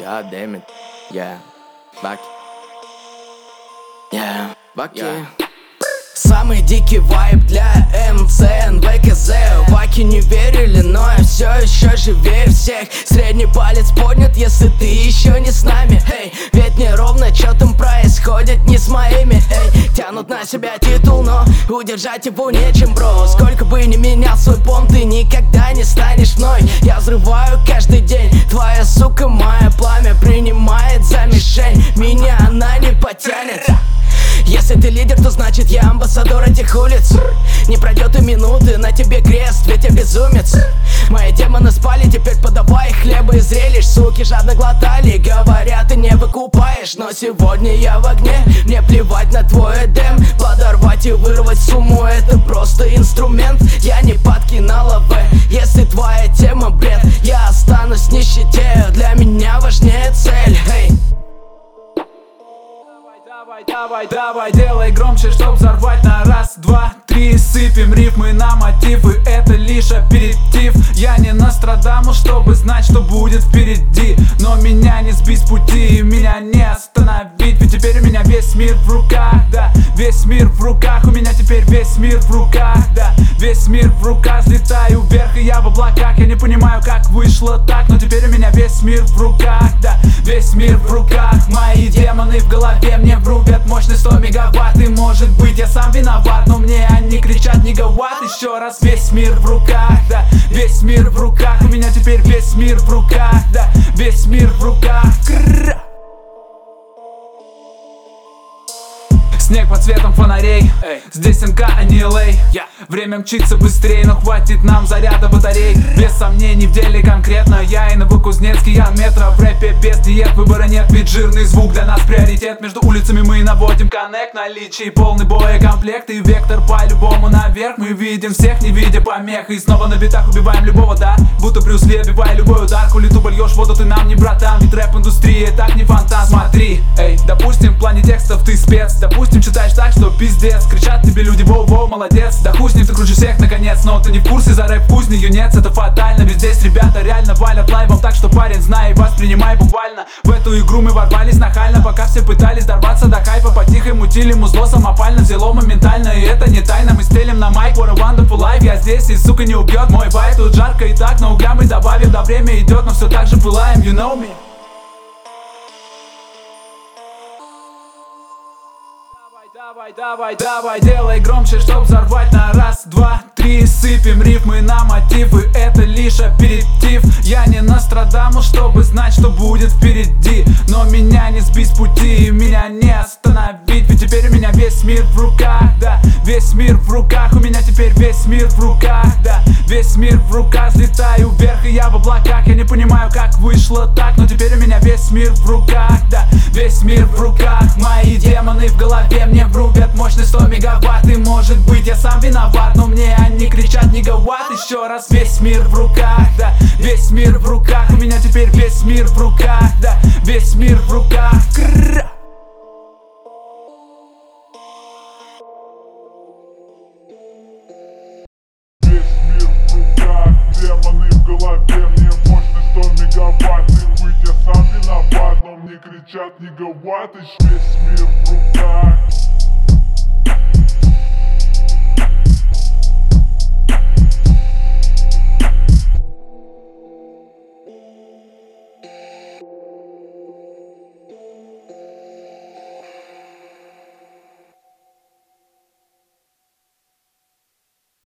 God damn it. Yeah. Баки. Yeah. Баки. Самый дикий вайб для МЦН, ВКЗ Ваки не верили, но я все еще живее всех Средний палец поднят, если ты еще не с нами Эй, ведь не ровно, что там происходит не с моими Эй, тянут на себя титул, но удержать его нечем, бро. Сколько бы ни менял свой пом, ты никогда не станешь мной. Я взрываю каждый день, твоя сука, мое пламя Принимает за мишень, меня она не потянет ты лидер, то значит я амбассадор этих улиц. Не пройдет и минуты, на тебе крест, ведь я безумец. Мои демоны спали, теперь подавай хлеба и зрелищ. Суки жадно глотали, говорят, ты не выкупаешь. Но сегодня я в огне, мне плевать на твой эдем. Подорвать и вырвать сумму, это просто инструмент. Я не падки на лаве, если твоя тема бред Давай, давай, делай громче, чтоб взорвать на раз, два, три. Сыпем рифмы на мотивы, это лишь аперитив. Я не Нострадамус, чтобы знать, что будет впереди. Но меня не сбить с пути, меня не остановить. Ведь теперь у меня весь мир в руках, да. Весь мир в руках, у меня теперь весь мир в руках, да. Весь мир в руках, взлетаю вверх и я в облаках. Я не понимаю, как вышло так, но теперь у меня весь мир в руках, да Весь мир в руках, мои демоны в голове мне врубят мощность 100 мегаватт. И может быть я сам виноват, но мне они кричат негаватт Еще раз, весь мир в руках, да Весь мир в руках, у меня теперь весь мир в руках, да Весь мир в руках, Крррр. Снег под цветом фонарей. Здесь НК, а не ЛА Время мчится быстрее, но хватит нам заряда батарей. Без сомнений в деле конкретно Я и Новокузнецкий, я метро. В рэпе без диет, выбора нет. Ведь жирный звук для нас приоритет. Между улицами мы наводим коннект Наличие полный боекомплект И вектор по-любому наверх. Мы видим всех, не видя помех. И снова на битах убиваем любого, да? Будто Брюс Ли, любой удар. Хули тупо льешь воду, ты нам не братан. Ведь рэп-индустрия так не эй, допустим, в плане текстов ты спец. Допустим, читаешь так, что пиздец. Кричат тебе люди, воу-воу, молодец Да хуй ты круче всех, наконец. Но ты не в курсе, за рэп кузни, юнец, это фатально Ведь здесь ребята реально валят лайвом. Так что парень, знай и воспринимай буквально. В эту игру мы ворвались нахально Пока все пытались дорваться до хайпа. Потихо мутили музло самопально Взяло моментально, и это не тайна Мы стелим на майк, what a wonderful life Я здесь, и сука не убьет мой вайт Тут жарко и так, но угля мы добавим. Да время идет, но все так же пылаем, you know me Давай, давай, давай, делай громче, чтоб взорвать на раз, два, три. Сыпем рифмы на мотивы, это лишь аперитив Я не Нострадамус, чтобы знать, что будет впереди. Но меня не сбить с пути, меня не остановить. Ведь теперь у меня весь мир в руках, да. Весь мир в руках, у меня теперь весь мир в руках, да. Весь мир в руках, взлетаю вверх и я в облаках. Я не понимаю, как вышло так, но теперь у меня весь мир в руках, да. Весь мир в руках, мои демоны в голове мне врубят мощность 100 мегаватт. И может быть я сам виноват, но мне они кричат негаватт Еще раз, весь мир в руках, да. Весь мир в руках, у меня теперь весь мир в руках, да Весь мир в руках, Крррр. Мир демоны в голове Мне мощность 100 мегаватт. И я сам виноват, но мне кричат негаватт Весь мир в руках